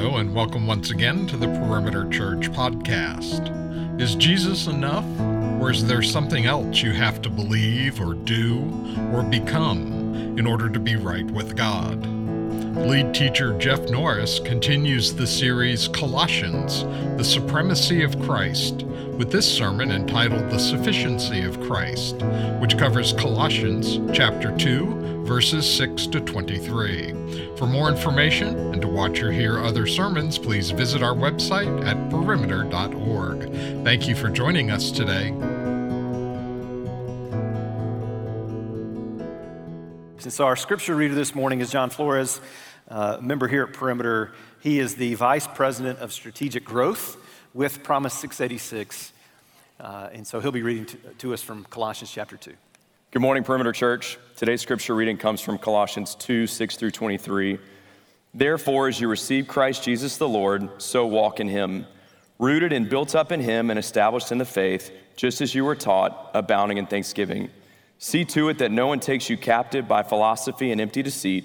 Hello, and welcome once again to the Perimeter Church podcast. Is Jesus enough, or is there something else you have to believe or do or become in order to be right with God? Lead teacher Jeff Norris continues the series Colossians, the Supremacy of Christ, with this sermon entitled The Sufficiency of Christ, which covers Colossians chapter 2, verses 6 to 23. For more information and to watch or hear other sermons, please visit our website at perimeter.org. Thank you for joining us today. And So, our scripture reader this morning is John Flores, uh, member here at Perimeter. He is the Vice President of Strategic Growth with Promise 686. Uh, and so he'll be reading to, to us from Colossians chapter 2. Good morning, Perimeter Church. Today's scripture reading comes from Colossians 2 6 through 23. Therefore, as you receive Christ Jesus the Lord, so walk in him, rooted and built up in him and established in the faith, just as you were taught, abounding in thanksgiving. See to it that no one takes you captive by philosophy and empty deceit,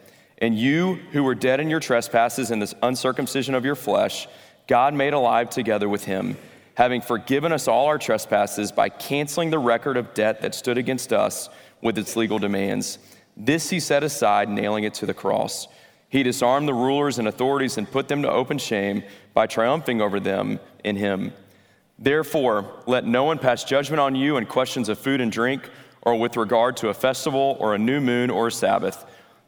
And you who were dead in your trespasses and the uncircumcision of your flesh, God made alive together with him having forgiven us all our trespasses by canceling the record of debt that stood against us with its legal demands. This he set aside, nailing it to the cross. He disarmed the rulers and authorities and put them to open shame by triumphing over them in him. Therefore, let no one pass judgment on you in questions of food and drink, or with regard to a festival, or a new moon, or a Sabbath.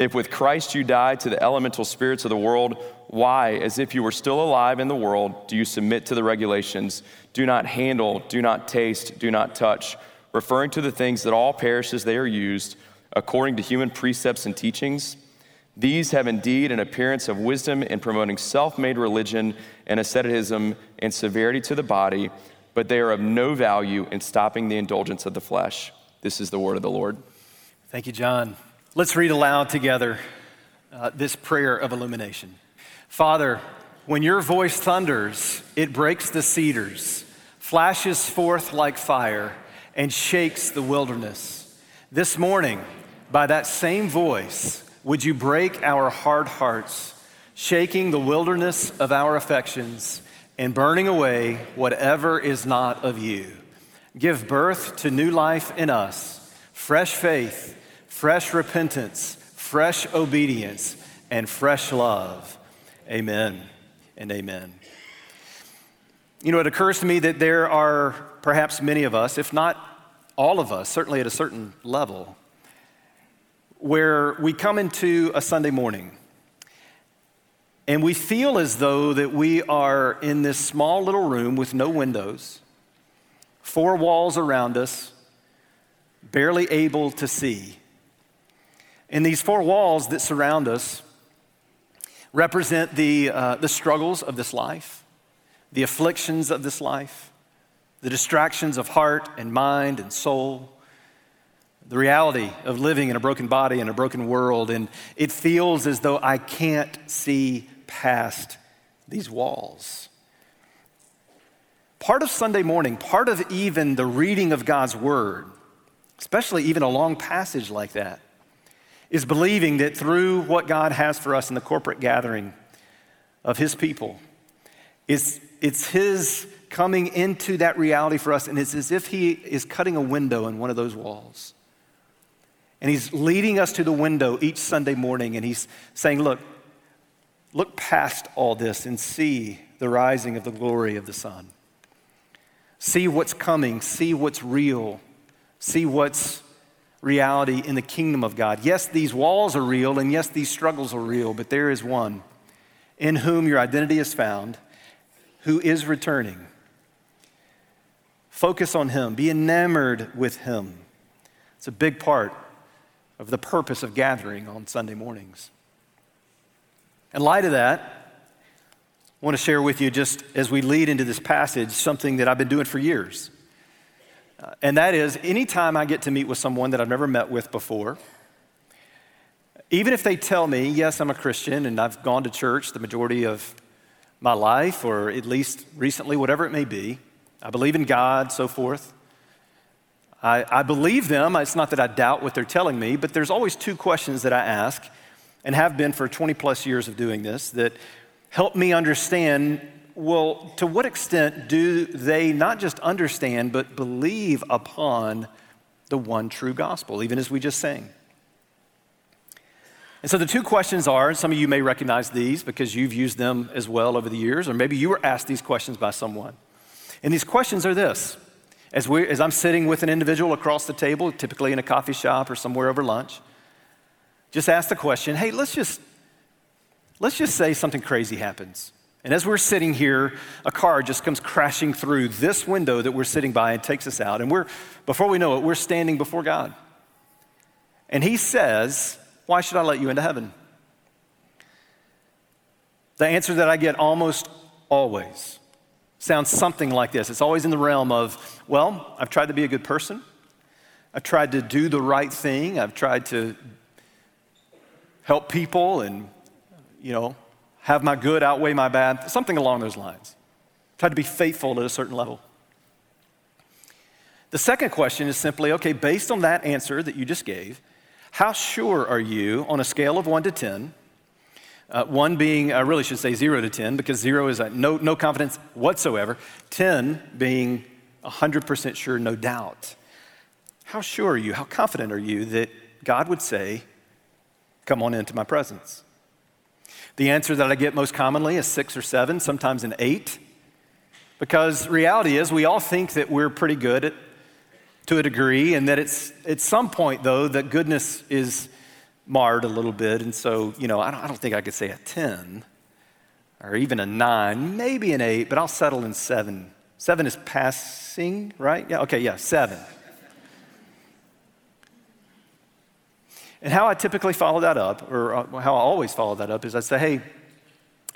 If with Christ you died to the elemental spirits of the world, why, as if you were still alive in the world, do you submit to the regulations? Do not handle, do not taste, do not touch referring to the things that all perish as they are used according to human precepts and teachings. These have indeed an appearance of wisdom in promoting self made religion and asceticism and severity to the body, but they are of no value in stopping the indulgence of the flesh. This is the word of the Lord. Thank you, John. Let's read aloud together uh, this prayer of illumination. Father, when your voice thunders, it breaks the cedars, flashes forth like fire and shakes the wilderness. This morning, by that same voice, would you break our hard hearts, shaking the wilderness of our affections and burning away whatever is not of you? Give birth to new life in us, fresh faith, fresh repentance, fresh obedience, and fresh love. Amen and amen. You know, it occurs to me that there are perhaps many of us, if not all of us, certainly at a certain level, where we come into a Sunday morning and we feel as though that we are in this small little room with no windows, four walls around us, barely able to see. And these four walls that surround us represent the, uh, the struggles of this life, the afflictions of this life, the distractions of heart and mind and soul, the reality of living in a broken body in a broken world. And it feels as though I can't see past these walls. Part of Sunday morning, part of even the reading of God's word, especially even a long passage like that, is believing that through what God has for us in the corporate gathering of His people, it's, it's His coming into that reality for us, and it's as if He is cutting a window in one of those walls. And He's leading us to the window each Sunday morning, and He's saying, Look, look past all this and see the rising of the glory of the sun. See what's coming, see what's real, see what's reality in the kingdom of God. Yes, these walls are real, and yes, these struggles are real, but there is one in whom your identity is found, who is returning. Focus on him, be enamored with him. It's a big part of the purpose of gathering on Sunday mornings. In light of that, I want to share with you, just as we lead into this passage, something that I've been doing for years. Uh, and that is, anytime I get to meet with someone that I've never met with before, even if they tell me, yes, I'm a Christian and I've gone to church the majority of my life, or at least recently, whatever it may be, I believe in God, so forth. I, I believe them. It's not that I doubt what they're telling me, but there's always two questions that I ask and have been for 20 plus years of doing this that help me understand well, to what extent do they not just understand, but believe upon the one true gospel, even as we just sang? And so the two questions are some of you may recognize these because you've used them as well over the years, or maybe you were asked these questions by someone. And these questions are this as, we, as I'm sitting with an individual across the table, typically in a coffee shop or somewhere over lunch, just ask the question hey, let's just, let's just say something crazy happens. And as we're sitting here, a car just comes crashing through this window that we're sitting by and takes us out. And we're, before we know it, we're standing before God. And He says, Why should I let you into heaven? The answer that I get almost always sounds something like this. It's always in the realm of, Well, I've tried to be a good person, I've tried to do the right thing, I've tried to help people and, you know, have my good outweigh my bad, something along those lines. Try to be faithful at a certain level. The second question is simply okay, based on that answer that you just gave, how sure are you on a scale of one to 10? Uh, one being, I really should say zero to 10, because zero is no, no confidence whatsoever. 10 being 100% sure, no doubt. How sure are you, how confident are you that God would say, Come on into my presence? The answer that I get most commonly is six or seven, sometimes an eight. Because reality is, we all think that we're pretty good at, to a degree, and that it's at some point, though, that goodness is marred a little bit. And so, you know, I don't, I don't think I could say a 10 or even a nine, maybe an eight, but I'll settle in seven. Seven is passing, right? Yeah, okay, yeah, seven. And how I typically follow that up, or uh, how I always follow that up, is I say, hey,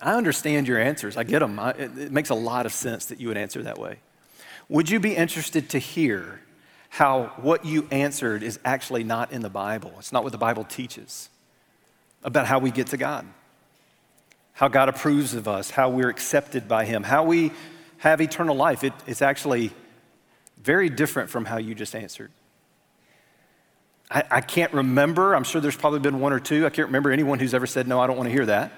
I understand your answers. I get them. I, it, it makes a lot of sense that you would answer that way. Would you be interested to hear how what you answered is actually not in the Bible? It's not what the Bible teaches about how we get to God, how God approves of us, how we're accepted by Him, how we have eternal life. It, it's actually very different from how you just answered. I, I can't remember. I'm sure there's probably been one or two. I can't remember anyone who's ever said, No, I don't want to hear that.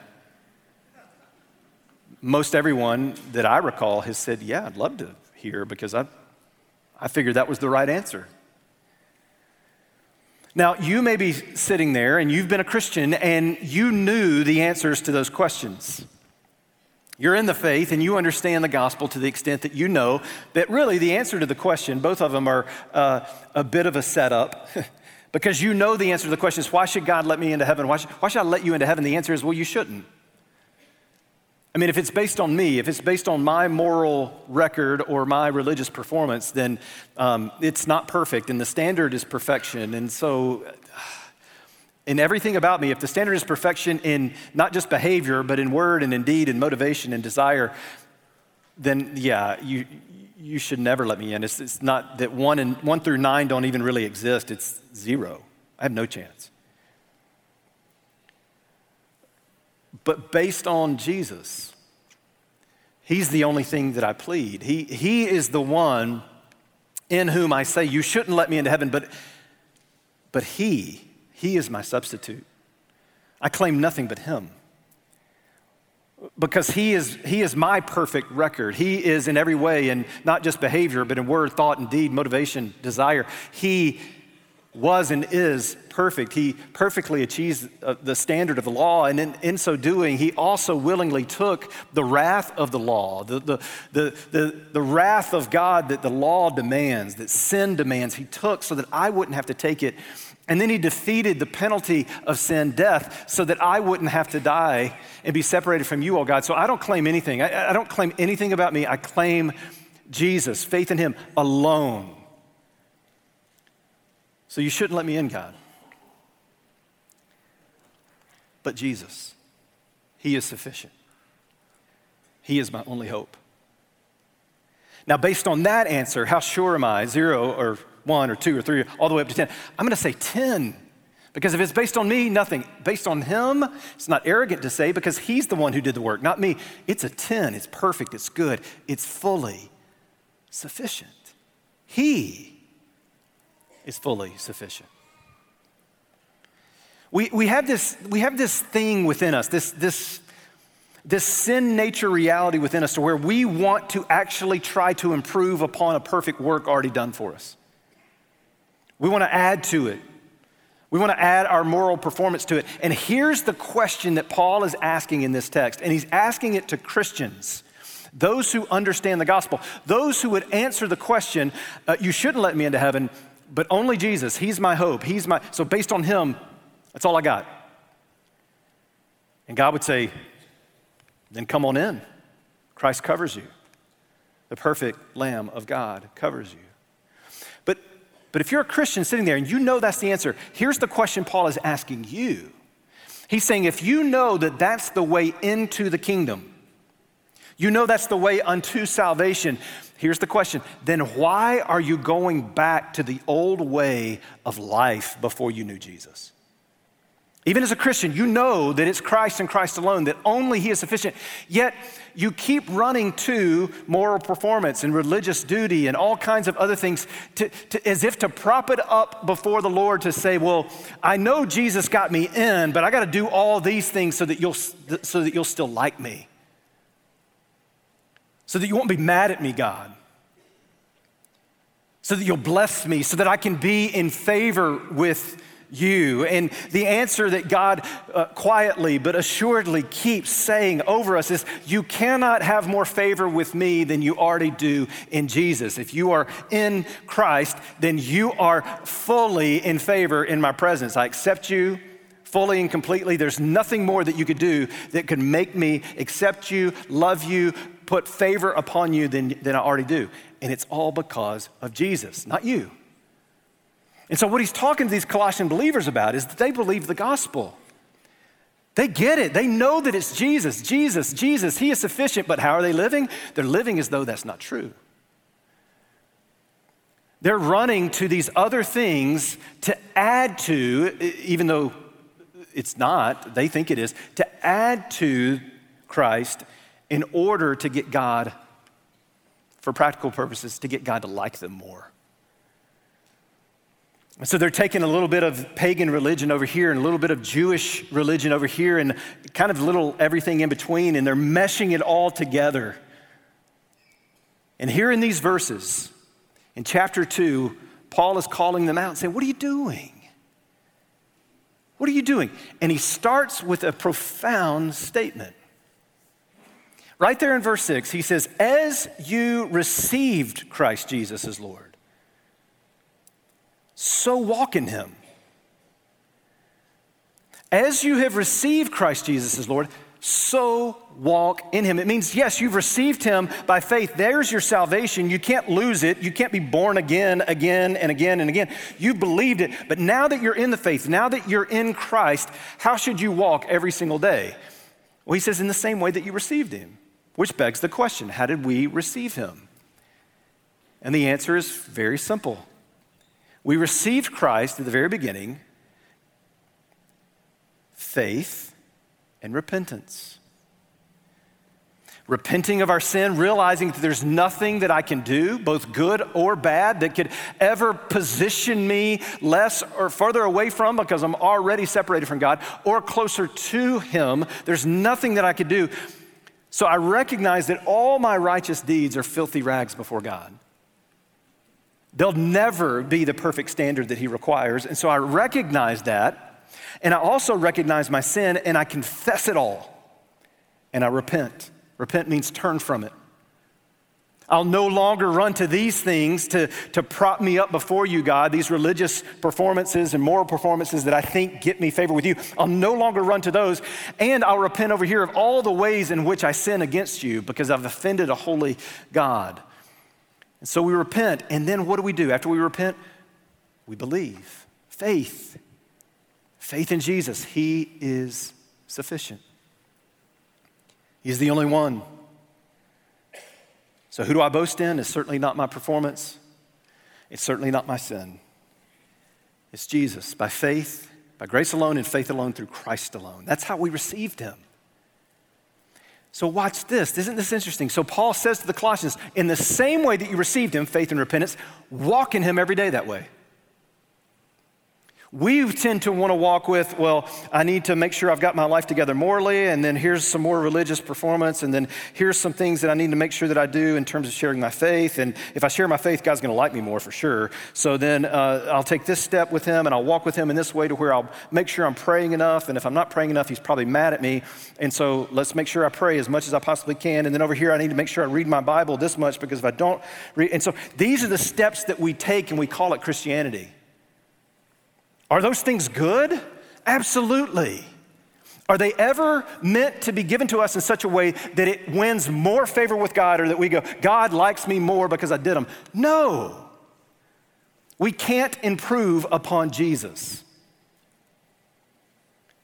Most everyone that I recall has said, Yeah, I'd love to hear because I, I figured that was the right answer. Now, you may be sitting there and you've been a Christian and you knew the answers to those questions. You're in the faith and you understand the gospel to the extent that you know that really the answer to the question, both of them are uh, a bit of a setup. Because you know the answer to the question is, why should God let me into heaven? Why should, why should I let you into heaven? The answer is, well, you shouldn't. I mean, if it's based on me, if it's based on my moral record or my religious performance, then um, it's not perfect, and the standard is perfection. And so, in everything about me, if the standard is perfection in not just behavior, but in word and in deed and motivation and desire, then yeah, you, you should never let me in. It's, it's not that one, and, one through nine don't even really exist, it's zero. I have no chance. But based on Jesus, He's the only thing that I plead. He, he is the one in whom I say, You shouldn't let me into heaven, but, but He, He is my substitute. I claim nothing but Him because he is, he is my perfect record. He is in every way, and not just behavior, but in word, thought, and deed, motivation, desire. He was and is perfect. He perfectly achieves uh, the standard of the law, and in, in, so doing, he also willingly took the wrath of the law, the, the, the, the, the wrath of God that the law demands, that sin demands, he took so that I wouldn't have to take it. And then he defeated the penalty of sin, death, so that I wouldn't have to die and be separated from you, oh God. So I don't claim anything. I, I don't claim anything about me. I claim Jesus, faith in him alone. So you shouldn't let me in, God. But Jesus, He is sufficient. He is my only hope. Now, based on that answer, how sure am I? Zero or one or two or three, all the way up to 10? I'm going to say 10. Because if it's based on me, nothing. Based on him, it's not arrogant to say because he's the one who did the work, not me. It's a 10. It's perfect. It's good. It's fully sufficient. He is fully sufficient. We, we, have this, we have this thing within us, this, this, this sin nature reality within us to where we want to actually try to improve upon a perfect work already done for us. We want to add to it. We want to add our moral performance to it. And here's the question that Paul is asking in this text, and he's asking it to Christians those who understand the gospel, those who would answer the question, uh, You shouldn't let me into heaven but only Jesus. He's my hope. He's my, so based on him, that's all I got. And God would say, then come on in. Christ covers you. The perfect Lamb of God covers you. But, if you're a Christian sitting there and you know that's the answer, here's the question Paul is asking you. He's saying, if you know that that's the way into the kingdom, you know that's the way unto salvation, Here's the question then why are you going back to the old way of life before you knew Jesus? Even as a Christian, you know that it's Christ and Christ alone, that only He is sufficient. Yet you keep running to moral performance and religious duty and all kinds of other things to, to, as if to prop it up before the Lord to say, Well, I know Jesus got me in, but I got to do all these things so that, you'll, so that you'll still like me so that you won't be mad at me, God. So that you'll bless me, so that I can be in favor with you. And the answer that God uh, quietly but assuredly keeps saying over us is you cannot have more favor with me than you already do in Jesus. If you are in Christ, then you are fully in favor in my presence. I accept you fully and completely. There's nothing more that you could do that could make me accept you, love you, put favor upon you than, than I already do. And it's all because of Jesus, not you. And so, what he's talking to these Colossian believers about is that they believe the gospel. They get it. They know that it's Jesus, Jesus, Jesus. He is sufficient. But how are they living? They're living as though that's not true. They're running to these other things to add to, even though it's not, they think it is, to add to Christ in order to get God, for practical purposes, to get God to like them more. So they're taking a little bit of pagan religion over here and a little bit of Jewish religion over here and kind of little everything in between, and they're meshing it all together. And here in these verses, in chapter 2, Paul is calling them out and saying, What are you doing? What are you doing? And he starts with a profound statement. Right there in verse 6, he says, As you received Christ Jesus as Lord, so walk in him. As you have received Christ Jesus as Lord, so walk in him. It means, yes, you've received him by faith. There's your salvation. You can't lose it. You can't be born again, again, and again, and again. You believed it. But now that you're in the faith, now that you're in Christ, how should you walk every single day? Well, he says, in the same way that you received him. Which begs the question how did we receive him? And the answer is very simple. We received Christ at the very beginning faith and repentance. Repenting of our sin, realizing that there's nothing that I can do, both good or bad, that could ever position me less or further away from because I'm already separated from God or closer to Him. There's nothing that I could do so I recognize that all my righteous deeds are filthy rags before God. They'll never be the perfect standard that He requires. And so I recognize that. And I also recognize my sin and I confess it all. And I repent. Repent means turn from it. I'll no longer run to these things to, to prop me up before you, God, these religious performances and moral performances that I think get me favor with you. I'll no longer run to those. And I'll repent over here of all the ways in which I sin against you because I've offended a holy God. And so we repent. And then what do we do? After we repent, we believe. Faith. Faith in Jesus. He is sufficient. He's the only one. So, who do I boast in? It's certainly not my performance. It's certainly not my sin. It's Jesus by faith, by grace alone, and faith alone through Christ alone. That's how we received him. So, watch this. Isn't this interesting? So, Paul says to the Colossians, in the same way that you received him, faith and repentance, walk in him every day that way. We tend to want to walk with, well, I need to make sure I've got my life together morally, and then here's some more religious performance, and then here's some things that I need to make sure that I do in terms of sharing my faith. And if I share my faith, God's going to like me more for sure. So then uh, I'll take this step with Him, and I'll walk with Him in this way to where I'll make sure I'm praying enough. And if I'm not praying enough, He's probably mad at me. And so let's make sure I pray as much as I possibly can. And then over here, I need to make sure I read my Bible this much because if I don't read, and so these are the steps that we take, and we call it Christianity. Are those things good? Absolutely. Are they ever meant to be given to us in such a way that it wins more favor with God or that we go, God likes me more because I did them? No. We can't improve upon Jesus.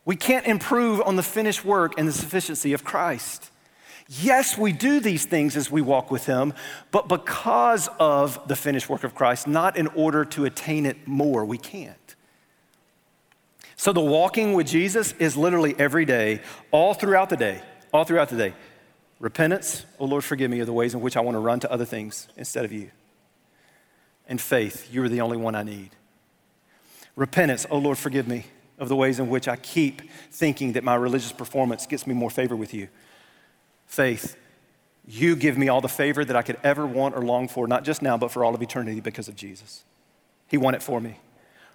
We can't improve on the finished work and the sufficiency of Christ. Yes, we do these things as we walk with Him, but because of the finished work of Christ, not in order to attain it more. We can't. So the walking with Jesus is literally every day, all throughout the day, all throughout the day. Repentance, oh Lord, forgive me of the ways in which I want to run to other things instead of you. And faith, you are the only one I need. Repentance, oh Lord, forgive me of the ways in which I keep thinking that my religious performance gets me more favor with you. Faith, you give me all the favor that I could ever want or long for, not just now, but for all of eternity because of Jesus. He won it for me.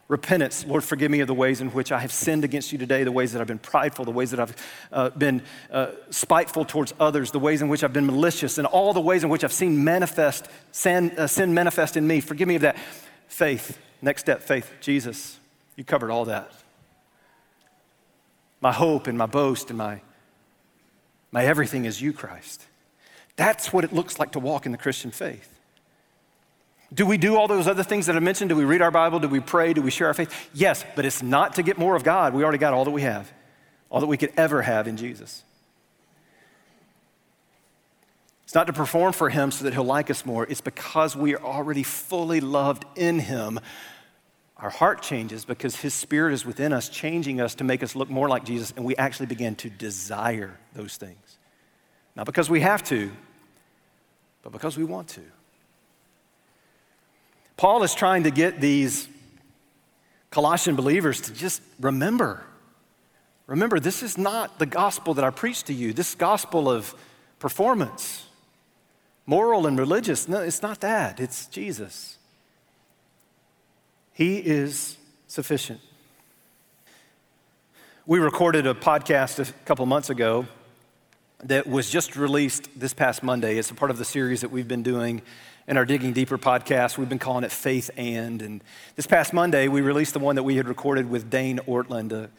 Repentance, Lord, forgive me of the ways in which I have sinned against you today, the ways that I've been prideful, the ways that I've uh, been uh, spiteful towards others, the ways in which I've been malicious, and all the ways in which I've seen manifest, sin, uh, sin manifest in me. Forgive me of that. Faith, next step, faith. Jesus, you covered all that. My hope and my boast and my, my everything is you, Christ. That's what it looks like to walk in the Christian faith. Do we do all those other things that I mentioned? Do we read our Bible? Do we pray? Do we share our faith? Yes, but it's not to get more of God. We already got all that we have, all that we could ever have in Jesus. It's not to perform for Him so that He'll like us more. It's because we are already fully loved in Him. Our heart changes because His Spirit is within us, changing us to make us look more like Jesus, and we actually begin to desire those things. Not because we have to, but because we want to. Paul is trying to get these Colossian believers to just remember. Remember, this is not the gospel that I preach to you, this gospel of performance, moral and religious. No, it's not that. It's Jesus. He is sufficient. We recorded a podcast a couple months ago that was just released this past Monday. It's a part of the series that we've been doing in our Digging Deeper podcast. We've been calling it Faith and. And this past Monday, we released the one that we had recorded with Dane Ortlund, a,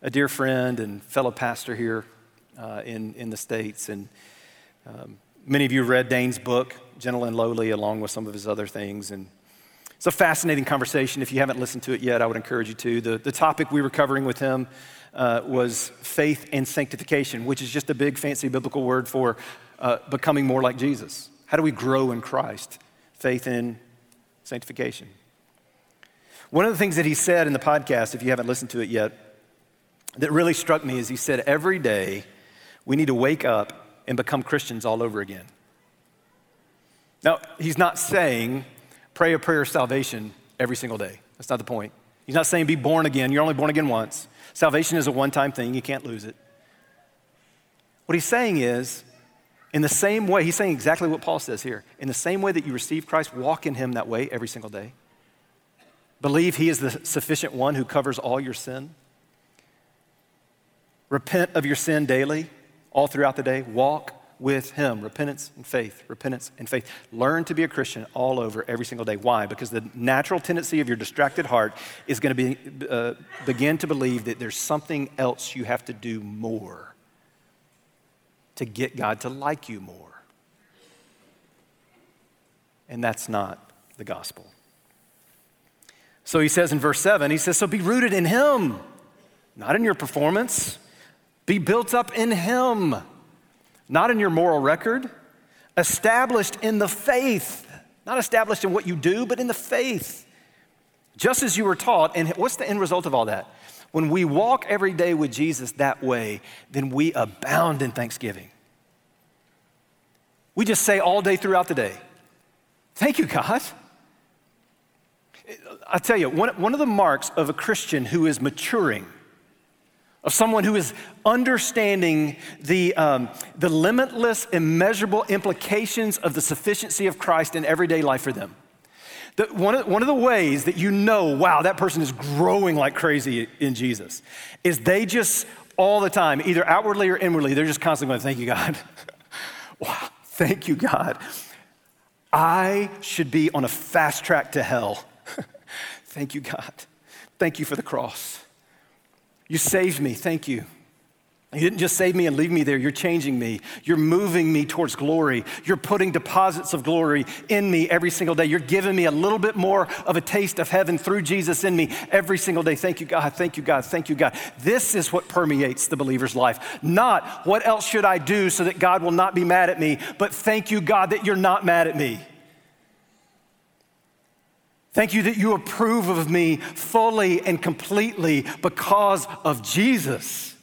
a dear friend and fellow pastor here uh, in, in the States. And um, many of you read Dane's book, Gentle and Lowly, along with some of his other things. And it's a fascinating conversation. If you haven't listened to it yet, I would encourage you to. The, the topic we were covering with him uh, was faith and sanctification, which is just a big, fancy biblical word for uh, becoming more like Jesus. How do we grow in Christ? Faith in sanctification. One of the things that he said in the podcast, if you haven't listened to it yet, that really struck me is he said, every day we need to wake up and become Christians all over again. Now, he's not saying pray a prayer of salvation every single day. That's not the point. He's not saying be born again. You're only born again once. Salvation is a one time thing, you can't lose it. What he's saying is In the same way, he's saying exactly what Paul says here. In the same way that you receive Christ, walk in him that way every single day. Believe he is the sufficient one who covers all your sin. Repent of your sin daily, all throughout the day. Walk with him. Repentance and faith, repentance and faith. Learn to be a Christian all over every single day. Why? Because the natural tendency of your distracted heart is going to be, uh, begin to believe that there's something else you have to do more to get God to like you more. And that's not the gospel. So he says in verse 7, he says, So be rooted in him, not in your performance. Be built up in him, not in your moral record. Established in the faith, not established in what you do, but in the faith. Just as you were taught. And what's the end result of all that? When we walk every day with Jesus that way, then we abound in thanksgiving. We just say all day throughout the day, Thank you, God. I tell you, one, one of the marks of a Christian who is maturing, of someone who is understanding the, um, the limitless, immeasurable implications of the sufficiency of Christ in everyday life for them. The, one, of, one of the ways that you know, wow, that person is growing like crazy in Jesus, is they just all the time, either outwardly or inwardly, they're just constantly going, Thank you, God. wow, thank you, God. I should be on a fast track to hell. thank you, God. Thank you for the cross. You saved me. Thank you. You didn't just save me and leave me there. You're changing me. You're moving me towards glory. You're putting deposits of glory in me every single day. You're giving me a little bit more of a taste of heaven through Jesus in me every single day. Thank you, God. Thank you, God. Thank you, God. This is what permeates the believer's life. Not what else should I do so that God will not be mad at me, but thank you, God, that you're not mad at me. Thank you that you approve of me fully and completely because of Jesus.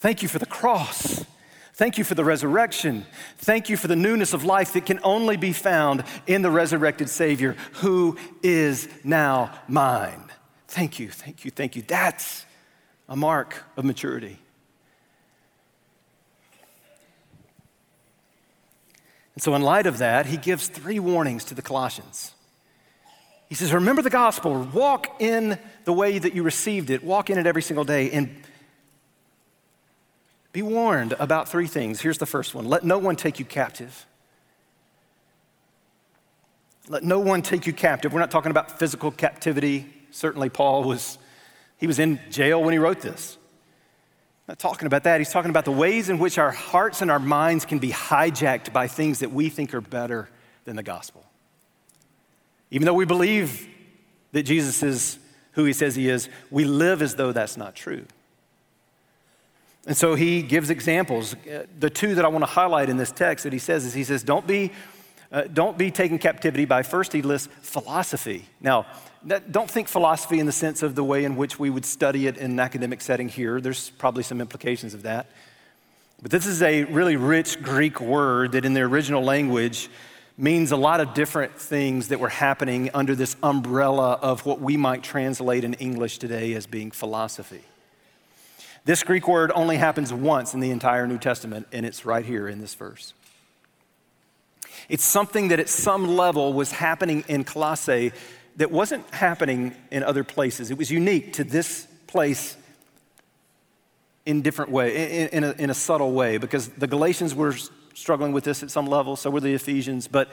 Thank you for the cross. Thank you for the resurrection. Thank you for the newness of life that can only be found in the resurrected Savior who is now mine. Thank you, thank you, thank you. That's a mark of maturity. And so, in light of that, he gives three warnings to the Colossians. He says, Remember the gospel, walk in the way that you received it, walk in it every single day, and be warned about three things. Here's the first one let no one take you captive. Let no one take you captive. We're not talking about physical captivity. Certainly, Paul was, he was in jail when he wrote this. Not talking about that. He's talking about the ways in which our hearts and our minds can be hijacked by things that we think are better than the gospel. Even though we believe that Jesus is who he says he is, we live as though that's not true. And so he gives examples. Uh, the two that I want to highlight in this text that he says is he says, don't be, uh, don't be taken captivity by first he lists philosophy. Now, that, don't think philosophy in the sense of the way in which we would study it in an academic setting here. There's probably some implications of that. But this is a really rich Greek word that in the original language means a lot of different things that were happening under this umbrella of what we might translate in English today as being philosophy. This Greek word only happens once in the entire New Testament, and it's right here in this verse. It's something that at some level was happening in Colossae that wasn't happening in other places. It was unique to this place in different way, in, in, a, in a subtle way, because the Galatians were struggling with this at some level, so were the Ephesians, but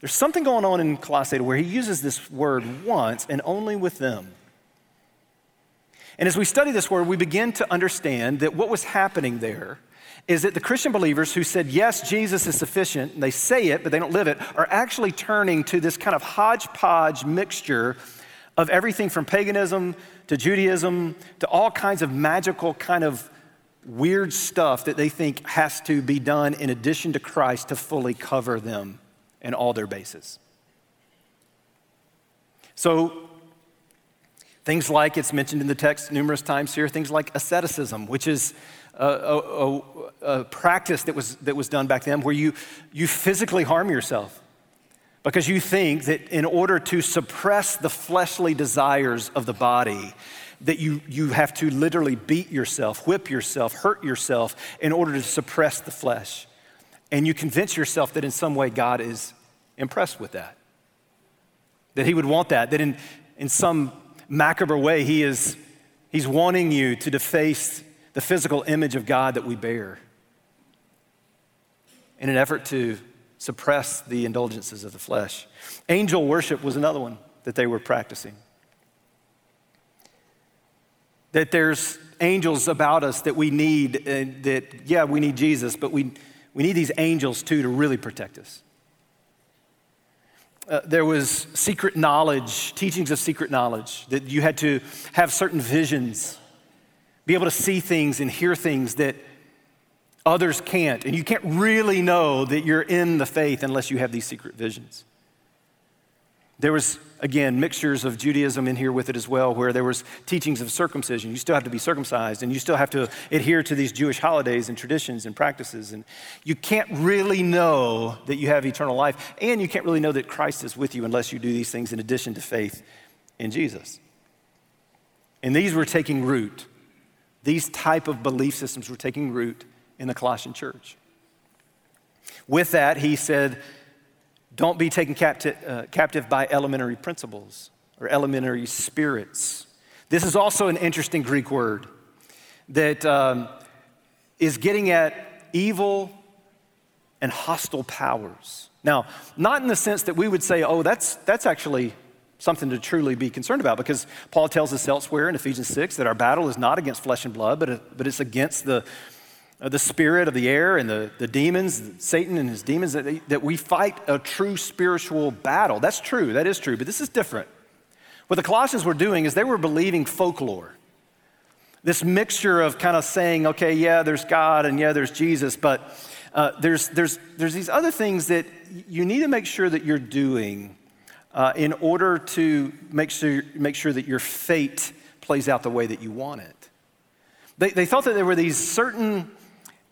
there's something going on in Colossae where he uses this word once and only with them. And as we study this word, we begin to understand that what was happening there is that the Christian believers who said, yes, Jesus is sufficient, they say it, but they don't live it, are actually turning to this kind of hodgepodge mixture of everything from paganism to Judaism to all kinds of magical kind of weird stuff that they think has to be done in addition to Christ to fully cover them and all their bases. So Things like, it's mentioned in the text numerous times here, things like asceticism, which is a, a, a, practice that was, that was done back then where you, you physically harm yourself because you think that in order to suppress the fleshly desires of the body, that you, you have to literally beat yourself, whip yourself, hurt yourself in order to suppress the flesh. and you convince yourself that in some way God is impressed with that. That He would want that, that in, in some macabre way, He is He's wanting you to deface the physical image of God that we bear in an effort to suppress the indulgences of the flesh. Angel worship was another one that they were practicing. That there's angels about us that we need, and that, yeah, we need Jesus, but we, we need these angels too to really protect us. Uh, there was secret knowledge, teachings of secret knowledge, that you had to have certain visions, be able to see things and hear things that others can't. And you can't really know that you're in the faith unless you have these secret visions. There was, again, mixtures of Judaism in here with it as well, where there was teachings of circumcision. You still have to be circumcised, and you still have to adhere to these Jewish holidays and traditions and practices. And you can't really know that you have eternal life, and you can't really know that Christ is with you unless you do these things in addition to faith in Jesus. And these were taking root. These type of belief systems were taking root in the Colossian church. With that, he said, don't be taken captive, uh, captive by elementary principles or elementary spirits. This is also an interesting Greek word that um, is getting at evil and hostile powers. Now, not in the sense that we would say, oh, that's, that's actually something to truly be concerned about because Paul tells us elsewhere in Ephesians 6 that our battle is not against flesh and blood, but, but it's against the, the spirit of the air and the, the demons, Satan and his demons, that, they, that we fight a true spiritual battle. That's true, that is true, but this is different. What the Colossians were doing is they were believing folklore. This mixture of kind of saying, okay, yeah, there's God and yeah, there's Jesus, but uh, there's, there's, there's these other things that you need to make sure that you're doing uh, in order to make sure, make sure that your fate plays out the way that you want it. They, they thought that there were these certain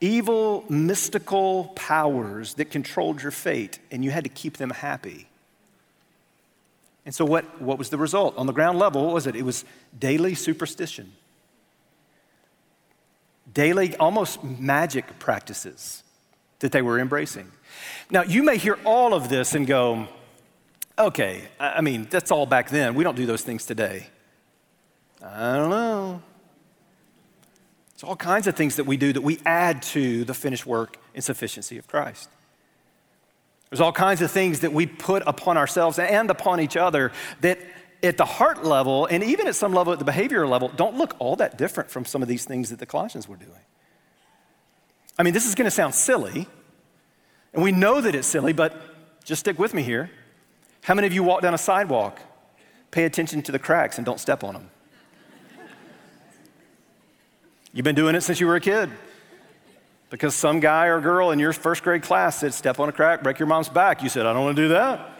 evil, mystical powers that controlled your fate, and you had to keep them happy. And so, what, what was the result? On the ground level, what was it? It was daily superstition, daily, almost magic practices that they were embracing. Now, you may hear all of this and go, okay, I mean, that's all back then. We don't do those things today. I don't know. It's all kinds of things that we do that we add to the finished work and sufficiency of Christ. There's all kinds of things that we put upon ourselves and upon each other that at the heart level and even at some level at the behavioral level don't look all that different from some of these things that the Colossians were doing. I mean, this is going to sound silly, and we know that it's silly, but just stick with me here. How many of you walk down a sidewalk, pay attention to the cracks, and don't step on them? You've been doing it since you were a kid. Because some guy or girl in your first grade class said, Step on a crack, break your mom's back. You said, I don't want to do that.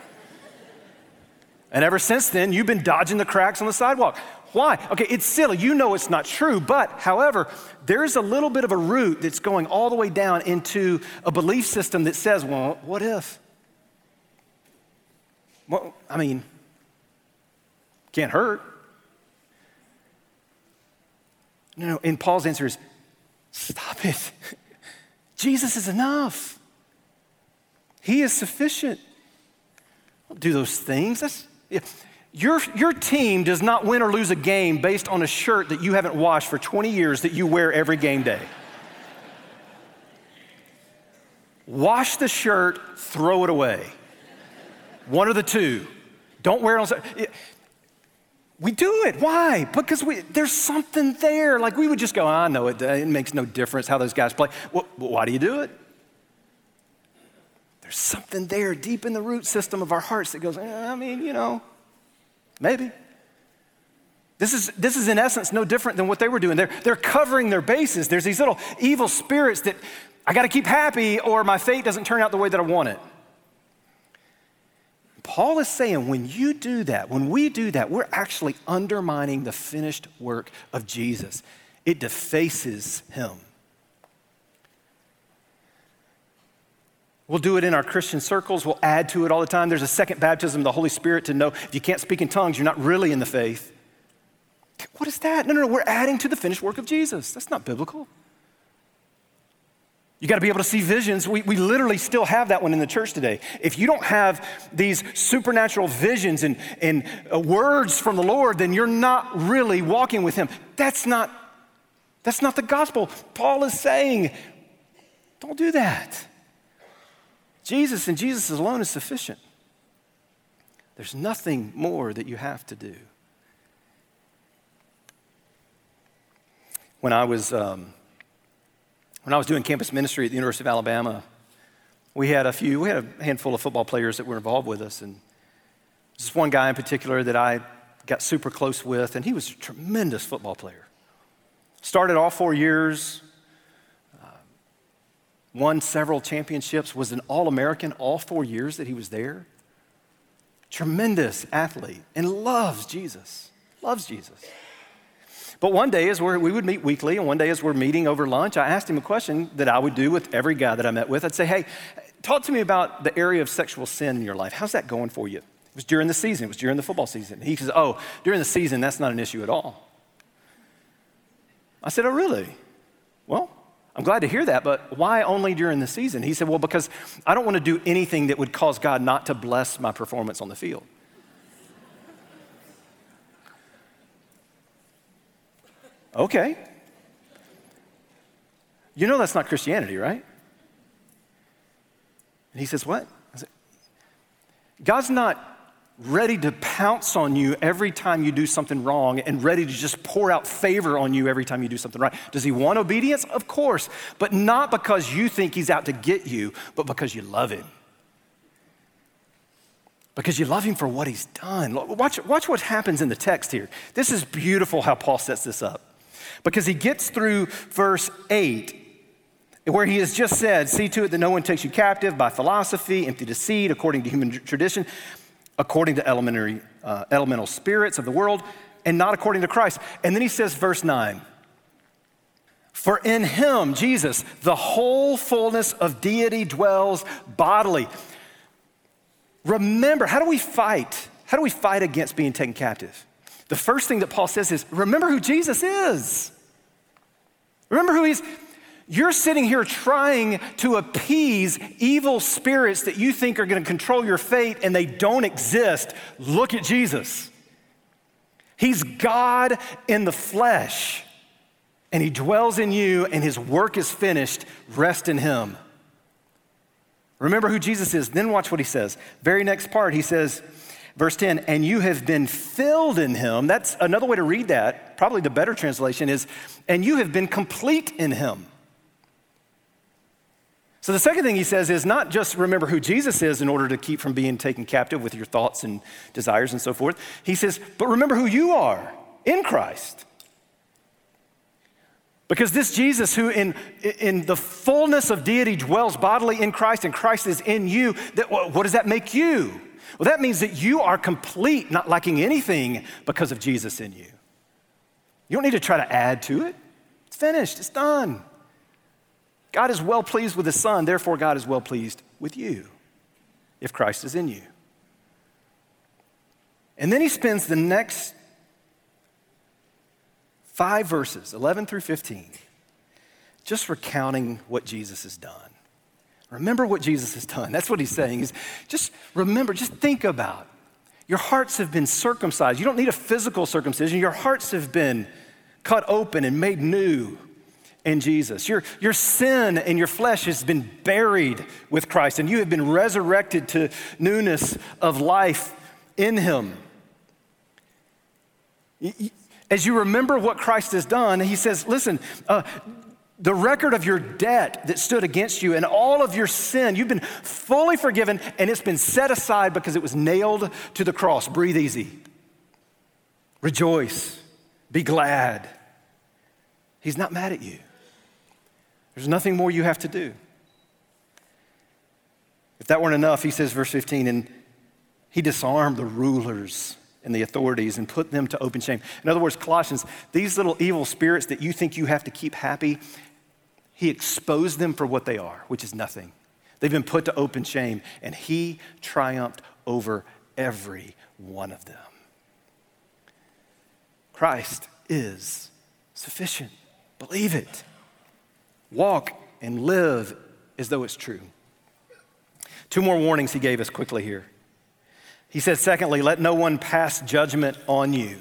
And ever since then, you've been dodging the cracks on the sidewalk. Why? Okay, it's silly. You know it's not true. But, however, there's a little bit of a root that's going all the way down into a belief system that says, well, what if? Well, I mean, can't hurt. No, no. And Paul's answer is stop it. Jesus is enough. He is sufficient. Don't do those things. That's, yeah. your, your team does not win or lose a game based on a shirt that you haven't washed for 20 years that you wear every game day. Wash the shirt, throw it away. One of the two. Don't wear it on. We do it. Why? Because we, there's something there. Like we would just go, I know it, it makes no difference how those guys play. Well, why do you do it? There's something there deep in the root system of our hearts that goes, eh, I mean, you know, maybe. This is, this is in essence no different than what they were doing. They're, they're covering their bases. There's these little evil spirits that I got to keep happy or my fate doesn't turn out the way that I want it. Paul is saying when you do that, when we do that, we're actually undermining the finished work of Jesus. It defaces him. We'll do it in our Christian circles. We'll add to it all the time. There's a second baptism of the Holy Spirit to know if you can't speak in tongues, you're not really in the faith. What is that? No, no, no. We're adding to the finished work of Jesus. That's not biblical. You got to be able to see visions. We, we literally still have that one in the church today. If you don't have these supernatural visions and, and uh, words from the Lord, then you're not really walking with Him. That's not, that's not the gospel. Paul is saying, don't do that. Jesus and Jesus alone is sufficient. There's nothing more that you have to do. When I was. Um, when I was doing campus ministry at the University of Alabama, we had a few, we had a handful of football players that were involved with us. And this one guy in particular that I got super close with, and he was a tremendous football player. Started all four years, uh, won several championships, was an All American all four years that he was there. Tremendous athlete, and loves Jesus, loves Jesus. But one day, as we would meet weekly, and one day as we're meeting over lunch, I asked him a question that I would do with every guy that I met with. I'd say, hey, talk to me about the area of sexual sin in your life. How's that going for you? It was during the season, it was during the football season. He says, oh, during the season, that's not an issue at all. I said, oh, really? Well, I'm glad to hear that, but why only during the season? He said, well, because I don't want to do anything that would cause God not to bless my performance on the field. Okay. You know that's not Christianity, right? And he says, What? Said, God's not ready to pounce on you every time you do something wrong and ready to just pour out favor on you every time you do something right. Does he want obedience? Of course, but not because you think he's out to get you, but because you love him. Because you love him for what he's done. Watch, watch what happens in the text here. This is beautiful how Paul sets this up because he gets through verse 8 where he has just said, See to it that no one takes you captive by philosophy, empty deceit, according to human tradition, according to elementary, uh, elemental spirits of the world, and not according to Christ. And then he says, verse 9, For in him, Jesus, the whole fullness of deity dwells bodily. Remember, how do we fight? How do we fight against being taken captive? The first thing that Paul says is remember who Jesus is. Remember who he's. You're sitting here trying to appease evil spirits that you think are going to control your fate and they don't exist. Look at Jesus. He's God in the flesh, and He dwells in you, and His work is finished. Rest in Him. Remember who Jesus is. Then watch what He says. Very next part, He says, Verse 10, and you have been filled in him. That's another way to read that. Probably the better translation is, and you have been complete in him. So the second thing he says is not just remember who Jesus is in order to keep from being taken captive with your thoughts and desires and so forth. He says, but remember who you are in Christ. Because this Jesus, who in, in the fullness of deity dwells bodily in Christ and Christ is in you, that, what does that make you? Well, that means that you are complete, not lacking anything because of Jesus in you. You don't need to try to add to it. It's finished, it's done. God is well pleased with his son, therefore, God is well pleased with you if Christ is in you. And then he spends the next five verses, 11 through 15, just recounting what Jesus has done. Remember what Jesus has done. That's what he's saying. Is just remember, just think about. Your hearts have been circumcised. You don't need a physical circumcision. Your hearts have been cut open and made new in Jesus. Your, your sin and your flesh has been buried with Christ, and you have been resurrected to newness of life in Him. As you remember what Christ has done, He says, Listen, uh, the record of your debt that stood against you and all of your sin, you've been fully forgiven and it's been set aside because it was nailed to the cross. Breathe easy. Rejoice. Be glad. He's not mad at you. There's nothing more you have to do. If that weren't enough, he says, verse 15, and he disarmed the rulers and the authorities and put them to open shame. In other words, Colossians, these little evil spirits that you think you have to keep happy, he exposed them for what they are, which is nothing. They've been put to open shame, and he triumphed over every one of them. Christ is sufficient. Believe it. Walk and live as though it's true. Two more warnings he gave us quickly here. He said, secondly, let no one pass judgment on you.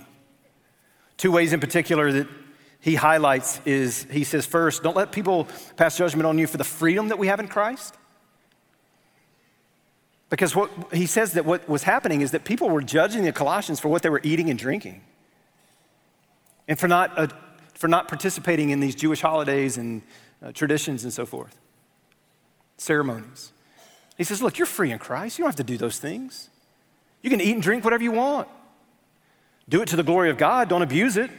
Two ways in particular that he highlights is he says, first, don't let people pass judgment on you for the freedom that we have in Christ. Because what he says that what was happening is that people were judging the Colossians for what they were eating and drinking and for not, uh, for not participating in these Jewish holidays and uh, traditions and so forth, ceremonies. He says, Look, you're free in Christ. You don't have to do those things. You can eat and drink whatever you want. Do it to the glory of God, don't abuse it.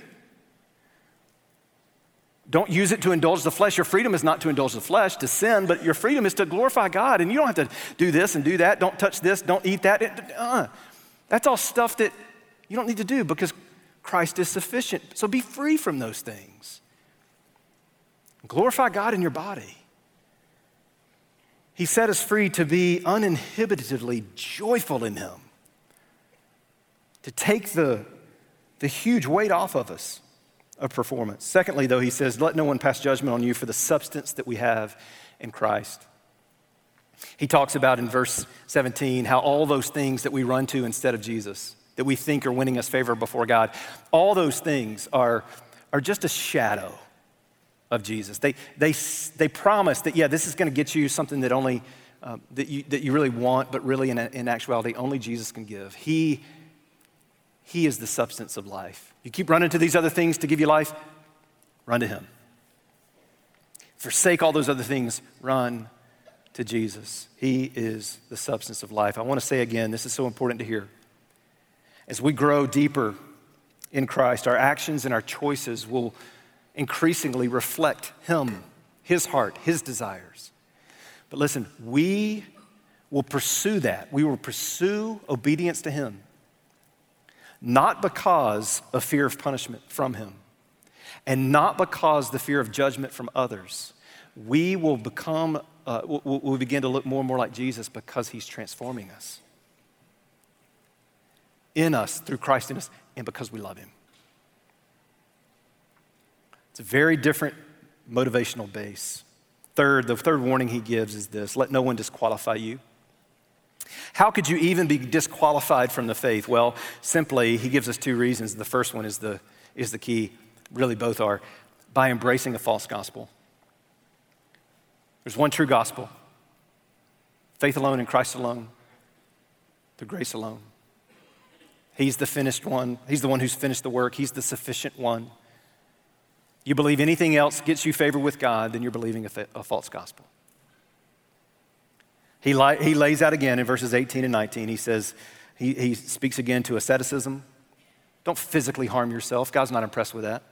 Don't use it to indulge the flesh. Your freedom is not to indulge the flesh, to sin, but your freedom is to glorify God. And you don't have to do this and do that. Don't touch this. Don't eat that. Uh, that's all stuff that you don't need to do because Christ is sufficient. So be free from those things. Glorify God in your body. He set us free to be uninhibitedly joyful in Him, to take the, the huge weight off of us of performance. Secondly, though, he says, let no one pass judgment on you for the substance that we have in Christ. He talks about in verse 17 how all those things that we run to instead of Jesus, that we think are winning us favor before God, all those things are, are just a shadow of Jesus. They, they, they promise that, yeah, this is going to get you something that only um, that, you, that you really want, but really in, in actuality, only Jesus can give. He he is the substance of life. You keep running to these other things to give you life, run to Him. Forsake all those other things, run to Jesus. He is the substance of life. I want to say again, this is so important to hear. As we grow deeper in Christ, our actions and our choices will increasingly reflect Him, His heart, His desires. But listen, we will pursue that. We will pursue obedience to Him not because of fear of punishment from him, and not because the fear of judgment from others. We will become, uh, we'll, we'll begin to look more and more like Jesus because he's transforming us. In us, through Christ in us, and because we love him. It's a very different motivational base. Third, the third warning he gives is this let no one disqualify you. How could you even be disqualified from the faith? Well, simply, he gives us two reasons. The first one is the, is the key, really, both are by embracing a false gospel. There's one true gospel faith alone in Christ alone, through grace alone. He's the finished one, He's the one who's finished the work, He's the sufficient one. You believe anything else gets you favor with God, then you're believing a, fa- a false gospel. He, li- he lays out again in verses 18 and 19. He says, he, he speaks again to asceticism. Don't physically harm yourself. God's not impressed with that.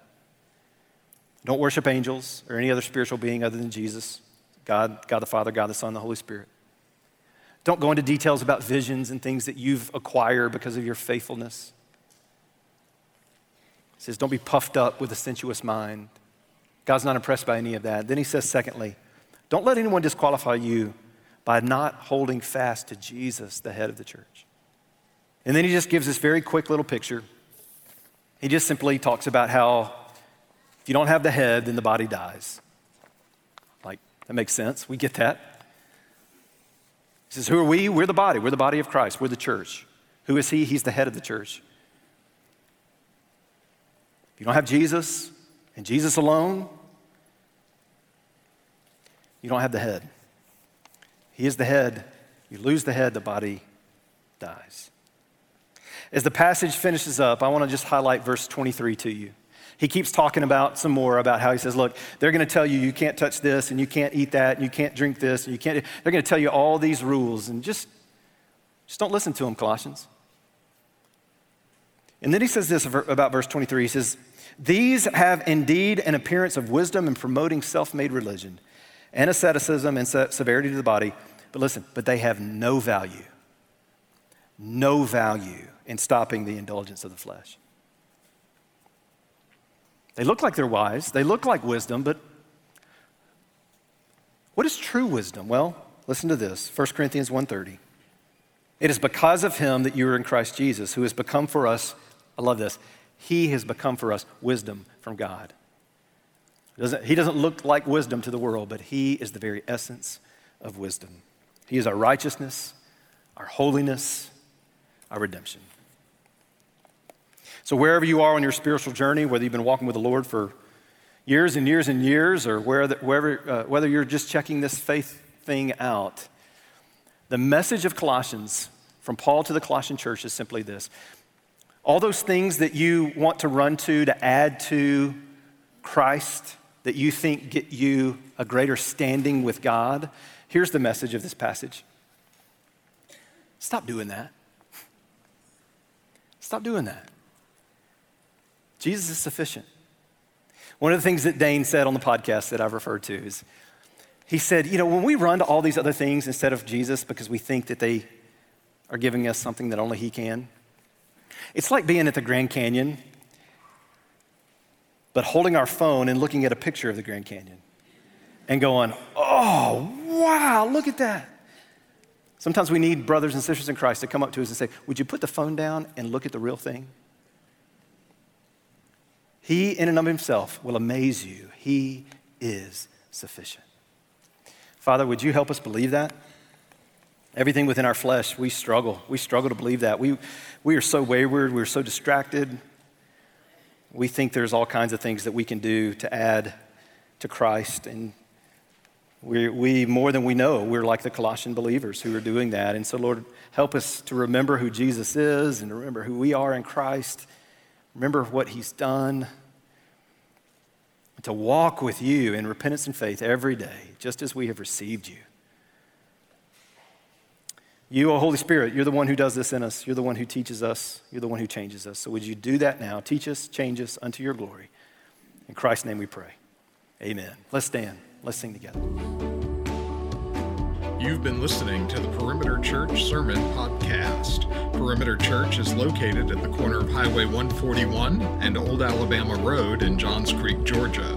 Don't worship angels or any other spiritual being other than Jesus God, God the Father, God the Son, the Holy Spirit. Don't go into details about visions and things that you've acquired because of your faithfulness. He says, Don't be puffed up with a sensuous mind. God's not impressed by any of that. Then he says, secondly, don't let anyone disqualify you by not holding fast to Jesus, the head of the church. And then he just gives this very quick little picture. He just simply talks about how if you don't have the head, then the body dies. Like, that makes sense. We get that. He says, Who are we? We're the body. We're the body of Christ. We're the church. Who is he? He's the head of the church. If you don't have Jesus and Jesus alone, you don't have the head. He is the head. You lose the head, the body dies. As the passage finishes up, I want to just highlight verse 23 to you. He keeps talking about some more about how he says, Look, they're going to tell you you can't touch this and you can't eat that and you can't drink this and you can't. They're going to tell you all these rules and just, just don't listen to them, Colossians. And then he says this about verse 23. He says, These have indeed an appearance of wisdom in promoting self made religion and asceticism and severity to the body, but listen, but they have no value, no value in stopping the indulgence of the flesh. They look like they're wise, they look like wisdom, but what is true wisdom? Well, listen to this 1 Corinthians 1:30. It is because of him that you are in Christ Jesus, who has become for us, I love this, he has become for us wisdom from God. Doesn't, he doesn't look like wisdom to the world, but he is the very essence of wisdom. He is our righteousness, our holiness, our redemption. So, wherever you are on your spiritual journey, whether you've been walking with the Lord for years and years and years, or wherever, uh, whether you're just checking this faith thing out, the message of Colossians from Paul to the Colossian church is simply this all those things that you want to run to to add to Christ, that you think get you a greater standing with God, here's the message of this passage. Stop doing that. Stop doing that. Jesus is sufficient. One of the things that Dane said on the podcast that I've referred to is he said, You know, when we run to all these other things instead of Jesus because we think that they are giving us something that only He can, it's like being at the Grand Canyon, but holding our phone and looking at a picture of the Grand Canyon and going, oh, wow, look at that. Sometimes we need brothers and sisters in Christ to come up to us and say, Would you put the phone down and look at the real thing? He, in and of himself, will amaze you. He is sufficient. Father, would you help us believe that? Everything within our flesh, we struggle. We struggle to believe that. We, we are so wayward, we're so distracted. We think there's all kinds of things that we can do to add to Christ. And we, we, more than we know, we're like the Colossian believers who are doing that. And so, Lord, help us to remember who Jesus is and remember who we are in Christ. Remember what he's done. And to walk with you in repentance and faith every day, just as we have received you. You, O Holy Spirit, you're the one who does this in us. You're the one who teaches us. You're the one who changes us. So would you do that now? Teach us, change us unto your glory. In Christ's name we pray. Amen. Let's stand. Let's sing together. You've been listening to the Perimeter Church Sermon Podcast. Perimeter Church is located at the corner of Highway 141 and Old Alabama Road in Johns Creek, Georgia.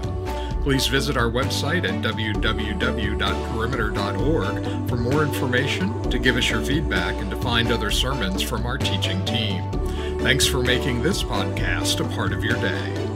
Please visit our website at www.perimeter.org for more information, to give us your feedback, and to find other sermons from our teaching team. Thanks for making this podcast a part of your day.